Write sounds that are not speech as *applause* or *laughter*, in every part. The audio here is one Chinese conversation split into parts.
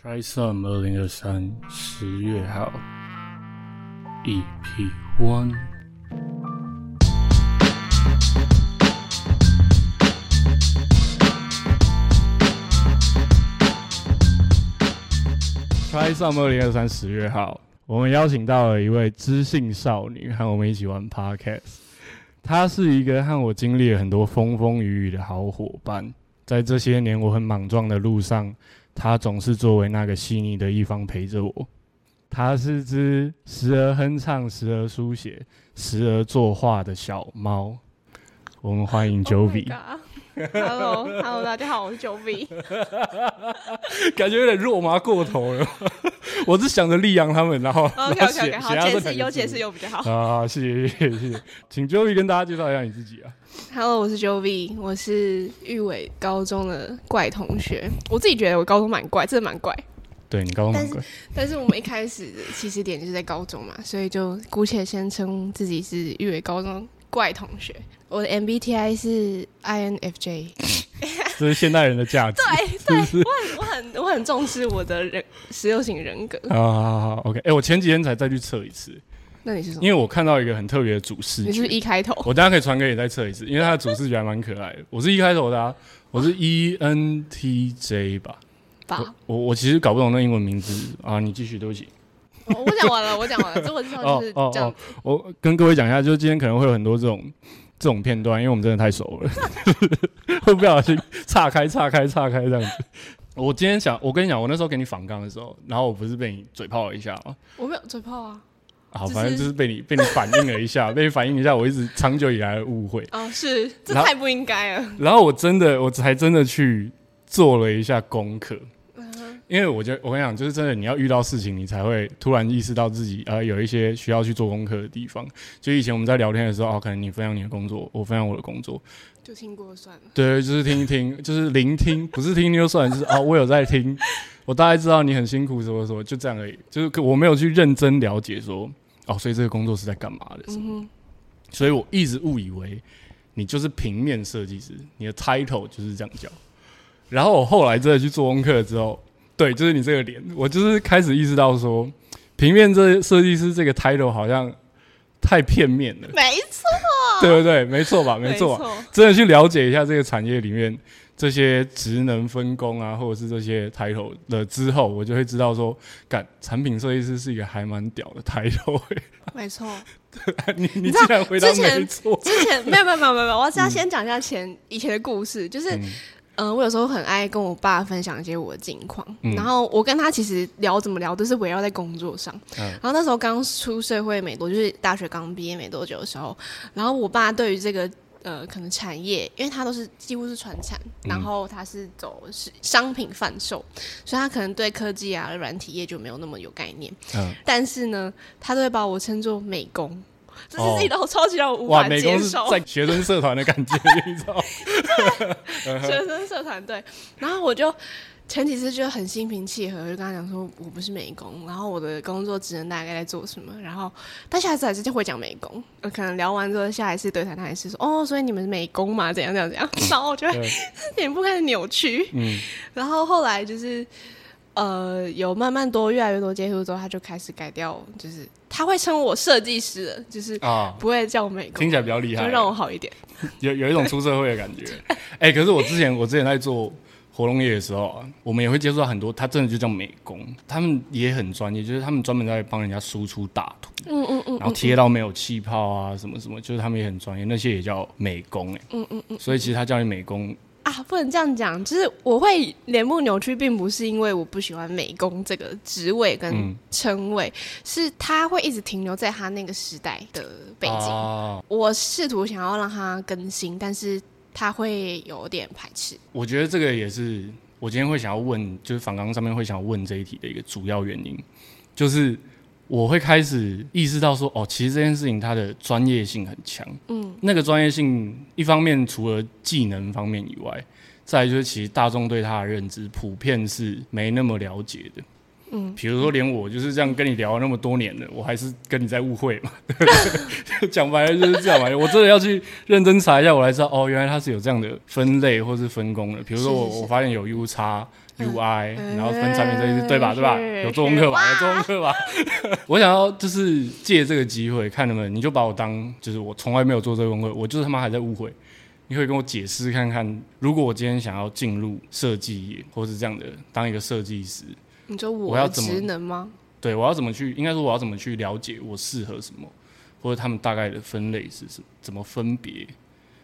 Try Some 二零二三十月号 EP One。Try Some 二零二三十月号，我们邀请到了一位知性少女和我们一起玩 Podcast。她是一个和我经历了很多风风雨雨的好伙伴，在这些年我很莽撞的路上。他总是作为那个细腻的一方陪着我。它是只时而哼唱、时而书写、时而作画的小猫。我们欢迎 Jovi。Hello，Hello，大家好，我是 Jovi。*laughs* 感觉有点肉麻过头了。*laughs* 我是想着力扬他们，然后 OK，OK，好，解释有解释有比较好。啊，谢谢谢谢谢谢，请 Jovi 跟大家介绍一下你自己啊。Hello，我是 Jovi，我是玉伟高中的怪同学。我自己觉得我高中蛮怪，真的蛮怪。对你高中蛮怪，但是我们一开始的起始点就是在高中嘛，所以就姑且先称自己是玉伟高中怪同学。我的 MBTI 是 INFJ，*laughs* 这是现代人的价值。对对，我很我很我很重视我的人十六型人格。好好好，OK。哎，我前几天才再去测一次。那你是什么？因为我看到一个很特别的主视，你是一开头。我大家可以传给你再测一次，因为它的主视觉还蛮可爱的。我是一开头的，啊我是 E N T J 吧。吧。我我其实搞不懂那英文名字啊，你继续，对不起。我讲完了，我讲完了。这我介绍就是这样。我跟各位讲一下，就是今天可能会有很多这种这种片段，因为我们真的太熟了，*laughs* 会不小心岔开、岔开、岔开这样子。我今天想，我跟你讲，我那时候给你反刚的时候，然后我不是被你嘴炮了一下吗？我没有嘴炮啊。好，反正就是被你被你反应了一下，被你反应一下，我一直长久以来的误会。哦，是，这太不应该了。然后我真的，我才真的去做了一下功课。因为我觉得，我跟你讲，就是真的，你要遇到事情，你才会突然意识到自己呃有一些需要去做功课的地方。就以前我们在聊天的时候，哦，可能你分享你的工作，我分享我的工作，就听过算了。对，就是听一听，就是聆听，*laughs* 不是听就算，就是啊，我有在听。我大概知道你很辛苦，什么什么，就这样而已。就是我没有去认真了解说，哦，所以这个工作是在干嘛的？嗯所以我一直误以为你就是平面设计师，你的 title 就是这样叫。然后我后来真的去做功课之后，对，就是你这个脸，我就是开始意识到说，平面这设计师这个 title 好像太片面了。没错，对不对？没错吧？没错，真的去了解一下这个产业里面。这些职能分工啊，或者是这些 title 了之后，我就会知道说，干产品设计师是一个还蛮屌的 title。没错，*laughs* 你你竟然回答没错。之前没有没有没有没有，我要先讲一下前以前的故事，就是嗯，我有时候很爱跟我爸分享一些我的近况，然后我跟他其实聊怎么聊都是围绕在工作上。然后那时候刚出社会没多，就是大学刚毕业没多久的时候，然后我爸对于这个。呃，可能产业，因为他都是几乎是传产，然后他是走是商品贩售，所以他可能对科技啊、软体业就没有那么有概念。嗯，但是呢，他都会把我称作美工，这是一道超级让我无法接受。在学生社团的感觉，你知道？*laughs* *laughs* 学生社团对，然后我就。前几次就很心平气和，就跟他讲说，我不是美工，然后我的工作职能大概在做什么，然后但下一次还是就会讲美工，可能聊完之后下一次对谈他还是说，哦，所以你们是美工嘛？怎样怎样怎样？*laughs* 然后我就会脸部开始扭曲，嗯，然后后来就是呃有慢慢多越来越多接触之后，他就开始改掉，就是他会称我设计师，就是啊。不会叫我美工，听起来比较厉害，就让我好一点，*laughs* 有有一种出社会的感觉。*laughs* 哎，可是我之前我之前在做。活动业的时候啊，我们也会接触到很多，他真的就叫美工，他们也很专业，就是他们专门在帮人家输出大图，嗯嗯嗯，然后贴到没有气泡啊，什么什么，就是他们也很专业，那些也叫美工哎，嗯嗯嗯，所以其实他叫你美工啊，不能这样讲，就是我会脸部扭曲，并不是因为我不喜欢美工这个职位跟称谓，是他会一直停留在他那个时代的背景，我试图想要让他更新，但是。他会有点排斥，我觉得这个也是我今天会想要问，就是反纲上面会想要问这一题的一个主要原因，就是我会开始意识到说，哦，其实这件事情它的专业性很强，嗯，那个专业性一方面除了技能方面以外，再就是其实大众对它的认知普遍是没那么了解的，嗯，比如说连我就是这样跟你聊了那么多年了，我还是跟你在误会嘛。*laughs* 讲白了就是这样嘛。我真的要去认真查一下，我才知道哦，原来它是有这样的分类或是分工的。比如说我我发现有 U 叉 UI，然后分产品设计师，对吧？对吧？有做功课吧？有做功课吧？*laughs* 我想要就是借这个机会，看能不能你就把我当就是我从来没有做这个功课，我就是他妈还在误会。你可以跟我解释看看，如果我今天想要进入设计业，或是这样的当一个设计师。你说我要职能吗？对，我要怎么去？应该说我要怎么去了解我适合什么，或者他们大概的分类是什么？怎么分别？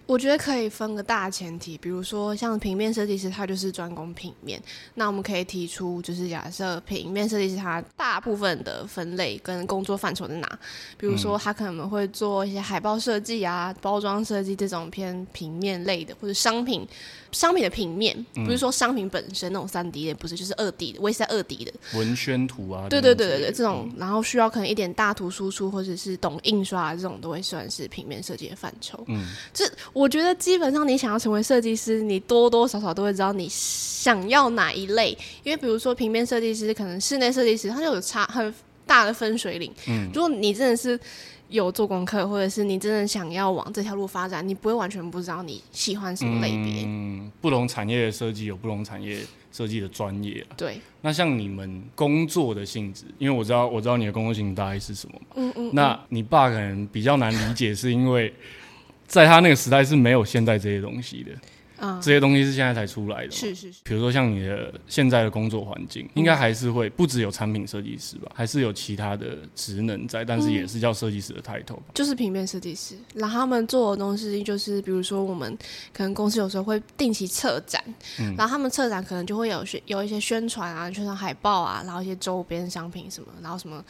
我觉得可以分个大前提，比如说像平面设计师，他就是专攻平面。那我们可以提出，就是假设平面设计师他大部分的分类跟工作范畴在哪？比如说他可能会做一些海报设计啊、包装设计这种偏平面类的，或者商品。商品的平面不是说商品本身那种三 D 的，不是就是二 D 的，我也是在二 D 的文宣图啊。对对对对对，这种然后需要可能一点大图输出或者是懂印刷这种都会算是平面设计的范畴。嗯，这我觉得基本上你想要成为设计师，你多多少少都会知道你想要哪一类，因为比如说平面设计师可能室内设计师，它就有差很大的分水岭。嗯，如果你真的是。有做功课，或者是你真的想要往这条路发展，你不会完全不知道你喜欢什么类别。嗯，不同产业的设计有不同产业设计的专业。对。那像你们工作的性质，因为我知道我知道你的工作性质大概是什么嘛。嗯嗯。那你爸可能比较难理解，是因为在他那个时代是没有现在这些东西的。这些东西是现在才出来的，是是是。比如说像你的现在的工作环境，应该还是会不只有产品设计师吧，还是有其他的职能在，但是也是叫设计师的 title 吧。就是平面设计师，然后他们做的东西就是，比如说我们可能公司有时候会定期策展，嗯然后他们策展可能就会有宣有一些宣传啊，宣传海报啊，然后一些周边商品什么，然后什么。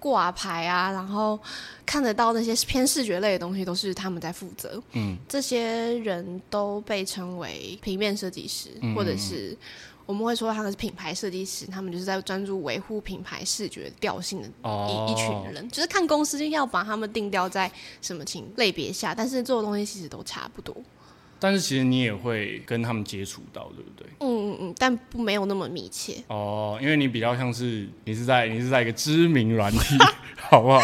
挂牌啊，然后看得到那些偏视觉类的东西，都是他们在负责。嗯，这些人都被称为平面设计师，或者是我们会说他们是品牌设计师，他们就是在专注维护品牌视觉调性的一一群人。就是看公司要把他们定调在什么情类别下，但是做的东西其实都差不多。但是其实你也会跟他们接触到，对不对？嗯嗯嗯，但不没有那么密切。哦，因为你比较像是你是在你是在一个知名软体，*laughs* 好不好？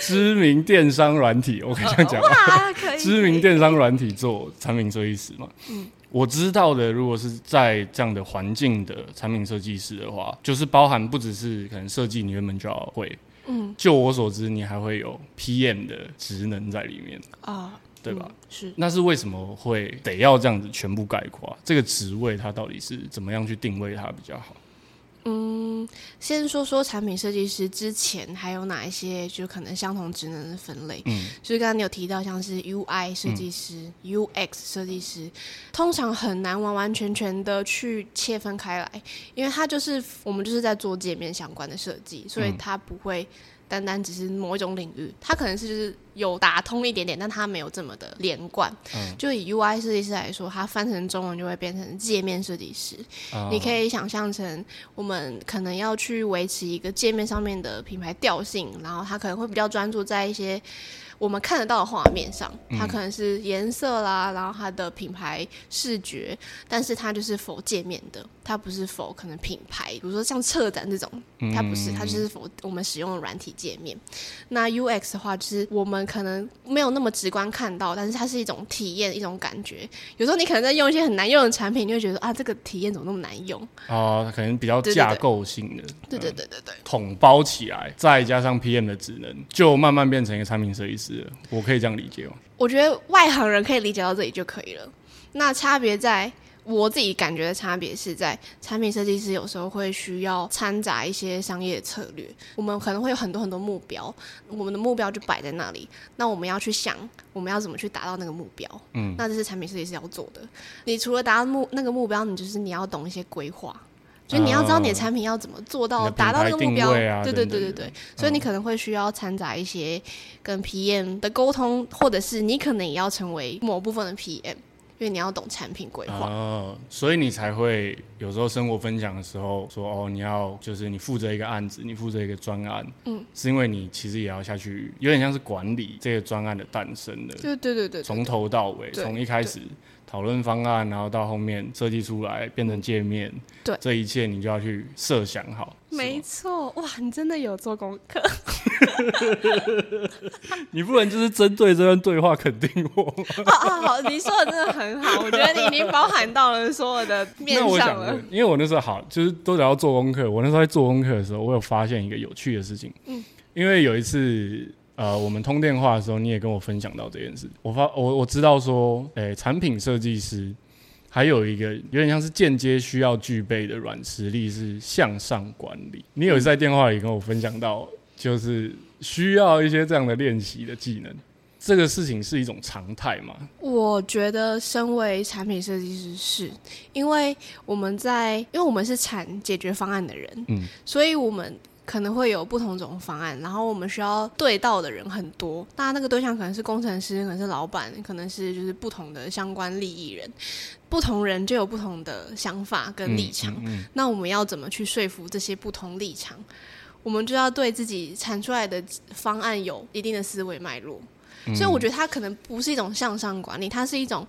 知名电商软体，我可以这样讲吗？可以。知名电商软体做产品设计师嘛？嗯，我知道的，如果是在这样的环境的产品设计师的话，就是包含不只是可能设计，你原本就要会。嗯，就我所知，你还会有 PM 的职能在里面啊。对吧？是，那是为什么会得要这样子全部概括？这个职位它到底是怎么样去定位它比较好？嗯，先说说产品设计师之前还有哪一些就可能相同职能的分类？嗯，就是刚刚你有提到像是 UI 设计师、UX 设计师，通常很难完完全全的去切分开来，因为它就是我们就是在做界面相关的设计，所以它不会单单只是某一种领域，它可能是就是。有打通一点点，但它没有这么的连贯。就以 UI 设计师来说，它翻成中文就会变成界面设计师。你可以想象成，我们可能要去维持一个界面上面的品牌调性，然后它可能会比较专注在一些。我们看得到的画面上，它可能是颜色啦，然后它的品牌视觉，但是它就是否界面的，它不是否可能品牌，比如说像策展这种，它不是，它就是否我们使用的软体界面。那 UX 的话，就是我们可能没有那么直观看到，但是它是一种体验，一种感觉。有时候你可能在用一些很难用的产品，你会觉得啊，这个体验怎么那么难用？哦，可能比较架构性的，对对对对对，统包起来，再加上 PM 的职能，就慢慢变成一个产品设计师。是，我可以这样理解吗？我觉得外行人可以理解到这里就可以了。那差别在我自己感觉的差别是在产品设计师有时候会需要掺杂一些商业策略。我们可能会有很多很多目标，我们的目标就摆在那里。那我们要去想，我们要怎么去达到那个目标？嗯，那这是产品设计师要做的。你除了达到目那个目标，你就是你要懂一些规划。就你要知道你的产品要怎么做到达到那个目标，对对对对对，所以你可能会需要掺杂一些跟 PM 的沟通，或者是你可能也要成为某部分的 PM，因为你要懂产品规划。哦，所以你才会有时候生活分享的时候说哦，你要就是你负责一个案子，你负责一个专案，嗯，是因为你其实也要下去，有点像是管理这个专案的诞生的，对对对对，从头到尾，从一开始。讨论方案，然后到后面设计出来变成界面，对，这一切你就要去设想好。没错，哇，你真的有做功课。*laughs* *laughs* 你不能就是针对这段对话肯定我。好好，你说的真的很好，我觉得你已经包含到了所有的面向了。因为我那时候好，就是都聊到做功课。我那时候在做功课的时候，我有发现一个有趣的事情。嗯，因为有一次。呃，我们通电话的时候，你也跟我分享到这件事。我发我我知道说，诶，产品设计师还有一个有点像是间接需要具备的软实力是向上管理。你有在电话里跟我分享到，就是需要一些这样的练习的技能。这个事情是一种常态吗？我觉得，身为产品设计师，是因为我们在，因为我们是产解决方案的人，嗯，所以我们。可能会有不同种方案，然后我们需要对到的人很多。那那个对象可能是工程师，可能是老板，可能是就是不同的相关利益人。不同人就有不同的想法跟立场。那我们要怎么去说服这些不同立场？我们就要对自己产出来的方案有一定的思维脉络。所以我觉得它可能不是一种向上管理，它是一种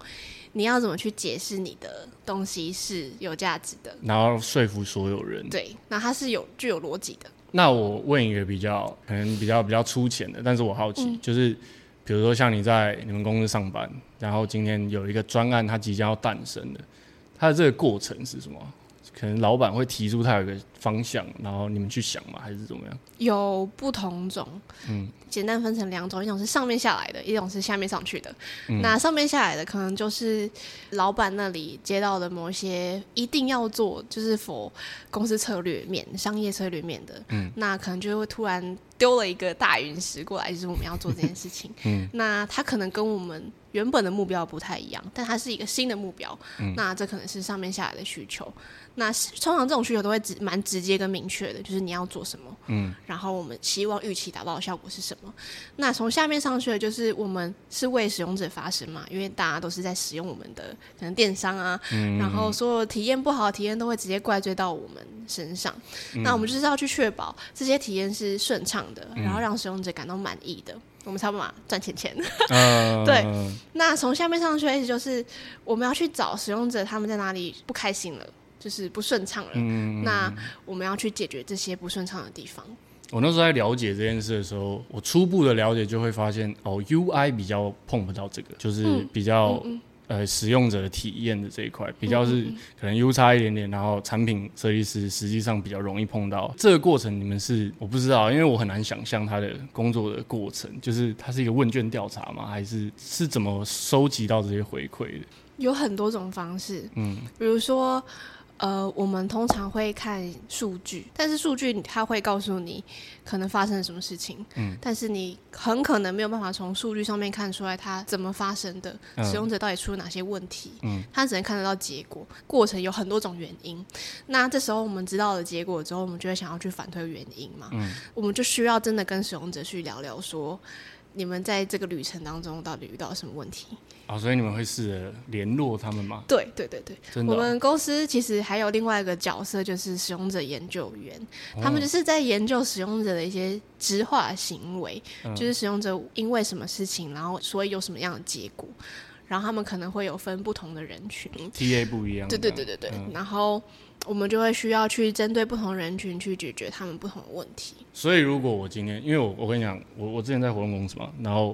你要怎么去解释你的东西是有价值的，然后说服所有人。对，那它是有具有逻辑的。那我问一个比较可能比较比较粗浅的，但是我好奇，就是比如说像你在你们公司上班，然后今天有一个专案，它即将要诞生的，它的这个过程是什么？可能老板会提出他有一个方向，然后你们去想嘛，还是怎么样？有不同种，嗯，简单分成两种，一种是上面下来的，一种是下面上去的。那上面下来的可能就是老板那里接到的某些一定要做，就是否公司策略面、商业策略面的，嗯，那可能就会突然丢了一个大陨石过来，就是我们要做这件事情。*laughs* 嗯，那他可能跟我们原本的目标不太一样，但它是一个新的目标。嗯，那这可能是上面下来的需求。那通常这种需求都会直蛮直接跟明确的，就是你要做什么，嗯，然后我们希望预期达到的效果是什么。那从下面上去的，就是我们是为使用者发声嘛，因为大家都是在使用我们的可能电商啊，然后所有体验不好的体验都会直接怪罪到我们身上。那我们就是要去确保这些体验是顺畅的，然后让使用者感到满意的，我们才办法赚钱钱。*laughs* 对，那从下面上去的意思就是我们要去找使用者他们在哪里不开心了。就是不顺畅了，嗯那我们要去解决这些不顺畅的地方。我那时候在了解这件事的时候，我初步的了解就会发现，哦，UI 比较碰不到这个，就是比较呃使用者的体验的这一块，比较是可能 U 差一点点，然后产品设计师实际上比较容易碰到这个过程。你们是我不知道，因为我很难想象他的工作的过程，就是它是一个问卷调查吗？还是是怎么收集到这些回馈的？有很多种方式，嗯，比如说。呃，我们通常会看数据，但是数据它会告诉你可能发生了什么事情，嗯，但是你很可能没有办法从数据上面看出来它怎么发生的，使用者到底出了哪些问题，嗯，他只能看得到结果，过程有很多种原因。那这时候我们知道了结果之后，我们就会想要去反推原因嘛，嗯，我们就需要真的跟使用者去聊聊说。你们在这个旅程当中到底遇到什么问题？啊，所以你们会试着联络他们吗？对对对对，我们公司其实还有另外一个角色，就是使用者研究员，他们就是在研究使用者的一些直化行为，就是使用者因为什么事情，然后所以有什么样的结果，然后他们可能会有分不同的人群，TA 不一样，对对对对对，然后。我们就会需要去针对不同人群去解决他们不同的问题。所以，如果我今天，因为我我跟你讲，我我之前在活动公司嘛，然后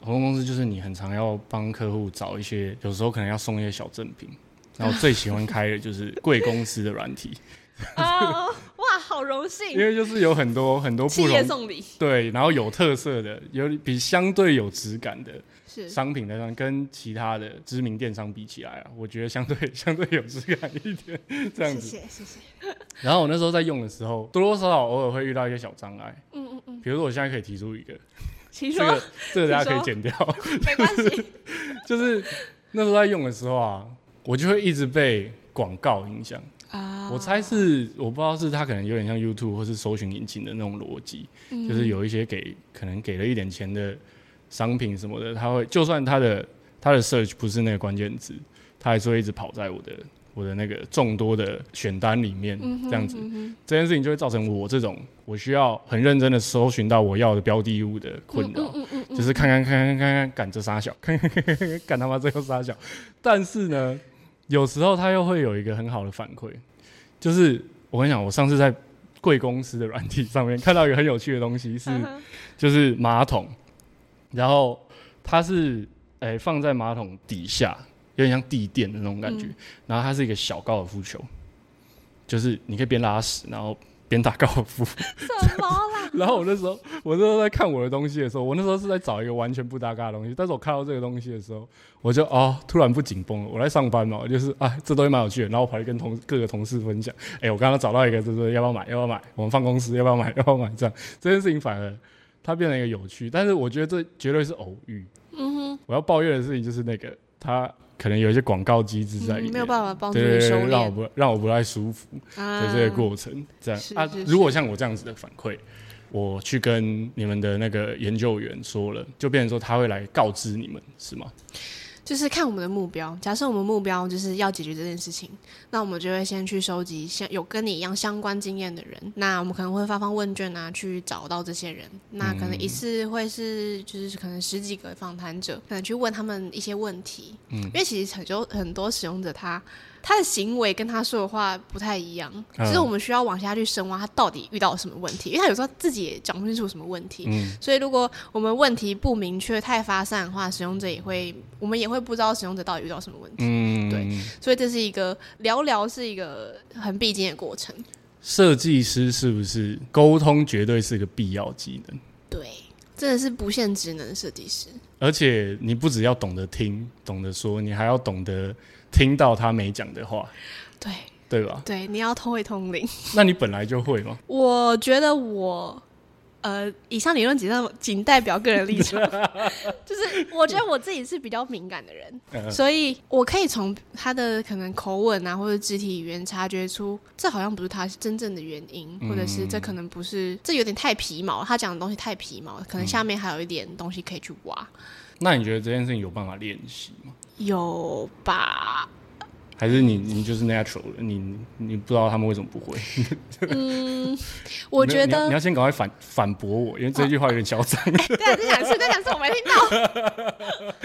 活动公司就是你很常要帮客户找一些，有时候可能要送一些小赠品，然后最喜欢开的就是贵公司的软体。*laughs* 哦，哇，好荣幸！因为就是有很多很多企业送礼，对，然后有特色的，有比相对有质感的。商品的上跟其他的知名电商比起来啊，我觉得相对 *laughs* 相对有质感一点，这样子。谢谢谢谢。然后我那时候在用的时候，多多少少偶尔会遇到一些小障碍。嗯嗯嗯。比如说我现在可以提出一个，这个 *laughs* 这个大家可以剪掉，*laughs* 没关系。就是那时候在用的时候啊，我就会一直被广告影响啊。我猜是我不知道是它可能有点像 YouTube 或是搜寻引擎的那种逻辑，就是有一些给可能给了一点钱的。商品什么的，他会就算他的他的 search 不是那个关键字，他还是会一直跑在我的我的那个众多的选单里面，这样子，这件事情就会造成我这种我需要很认真的搜寻到我要的标的物的困扰，就是看看看看看看赶着杀小，看看看看赶他妈最后杀小，但是呢，有时候他又会有一个很好的反馈，就是我跟你讲，我上次在贵公司的软体上面看到一个很有趣的东西，是就是马桶，然后它是诶放在马桶底下。有点像地垫的那种感觉，然后它是一个小高尔夫球，就是你可以边拉屎，然后边打高尔夫。什么啦？*laughs* 然后我那时候，我那时候在看我的东西的时候，我那时候是在找一个完全不搭嘎的东西，但是我看到这个东西的时候，我就哦，突然不紧绷了。我来上班嘛，就是啊，这东西蛮有趣的。然后我跑去跟同各个同事分享，哎，我刚刚找到一个，就是要不要买？要不要买？我们放公司要不要买？要不要买？这样这件事情反而它变成一个有趣，但是我觉得这绝对是偶遇。嗯哼，我要抱怨的事情就是那个他。可能有一些广告机制在里面，没有办法帮助你收敛，让我不让我不太舒服的这个过程。这样啊，如果像我这样子的反馈，我去跟你们的那个研究员说了，就变成说他会来告知你们，是吗？就是看我们的目标。假设我们目标就是要解决这件事情，那我们就会先去收集像有跟你一样相关经验的人。那我们可能会发放问卷啊，去找到这些人。那可能一次会是就是可能十几个访谈者，可能去问他们一些问题。嗯，因为其实很多很多使用者他。他的行为跟他说的话不太一样，所以我们需要往下去深挖他到底遇到了什么问题，因为他有时候自己也讲不清楚什么问题，所以如果我们问题不明确、太发散的话，使用者也会，我们也会不知道使用者到底遇到什么问题。嗯，对，所以这是一个聊聊是一个很必经的过程。设计师是不是沟通绝对是一个必要技能？对，真的是不限职能设计师。而且你不只要懂得听、懂得说，你还要懂得。听到他没讲的话，对对吧？对，你要通会通灵。那你本来就会吗？我觉得我，呃，以上理论仅代仅代表个人立场，*laughs* 就是我觉得我自己是比较敏感的人，所以我可以从他的可能口吻啊，或者肢体语言察觉出，这好像不是他真正的原因，或者是这可能不是，这有点太皮毛，他讲的东西太皮毛，可能下面还有一点东西可以去挖。那你觉得这件事情有办法练习吗？有吧？还是你你就是 natural 你你不知道他们为什么不会？嗯，*laughs* 我觉得你要先赶快反反驳我，因为这句话有点嚣张。对啊，这两次这两次我没听到。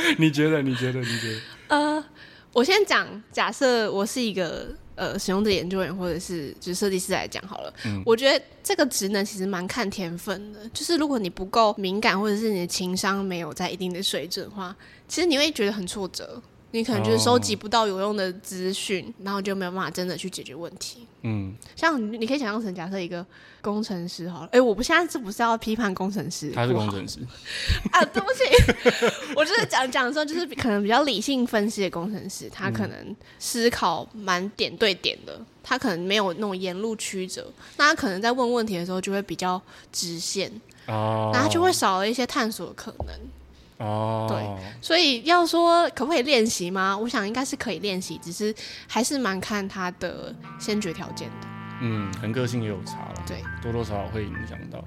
*laughs* 你觉得？你觉得？你觉得？呃，我先讲，假设我是一个呃使用者研究员，或者是就是设计师来讲好了。嗯，我觉得这个职能其实蛮看天分的，就是如果你不够敏感，或者是你的情商没有在一定的水准的话。其实你会觉得很挫折，你可能就是收集不到有用的资讯，然后就没有办法真的去解决问题。嗯，像你可以想象成假设一个工程师好了，哎，我不现在是不是要批判工程师？他是工程师啊，对不起，*laughs* 我就是讲讲说，就是可能比较理性分析的工程师，他可能思考蛮点对点的，他可能没有那种沿路曲折，那他可能在问问题的时候就会比较直线，哦，然后就会少了一些探索的可能。哦，对，所以要说可不可以练习吗？我想应该是可以练习，只是还是蛮看他的先决条件的。嗯，很个性也有差了，对，多多少少会影响到。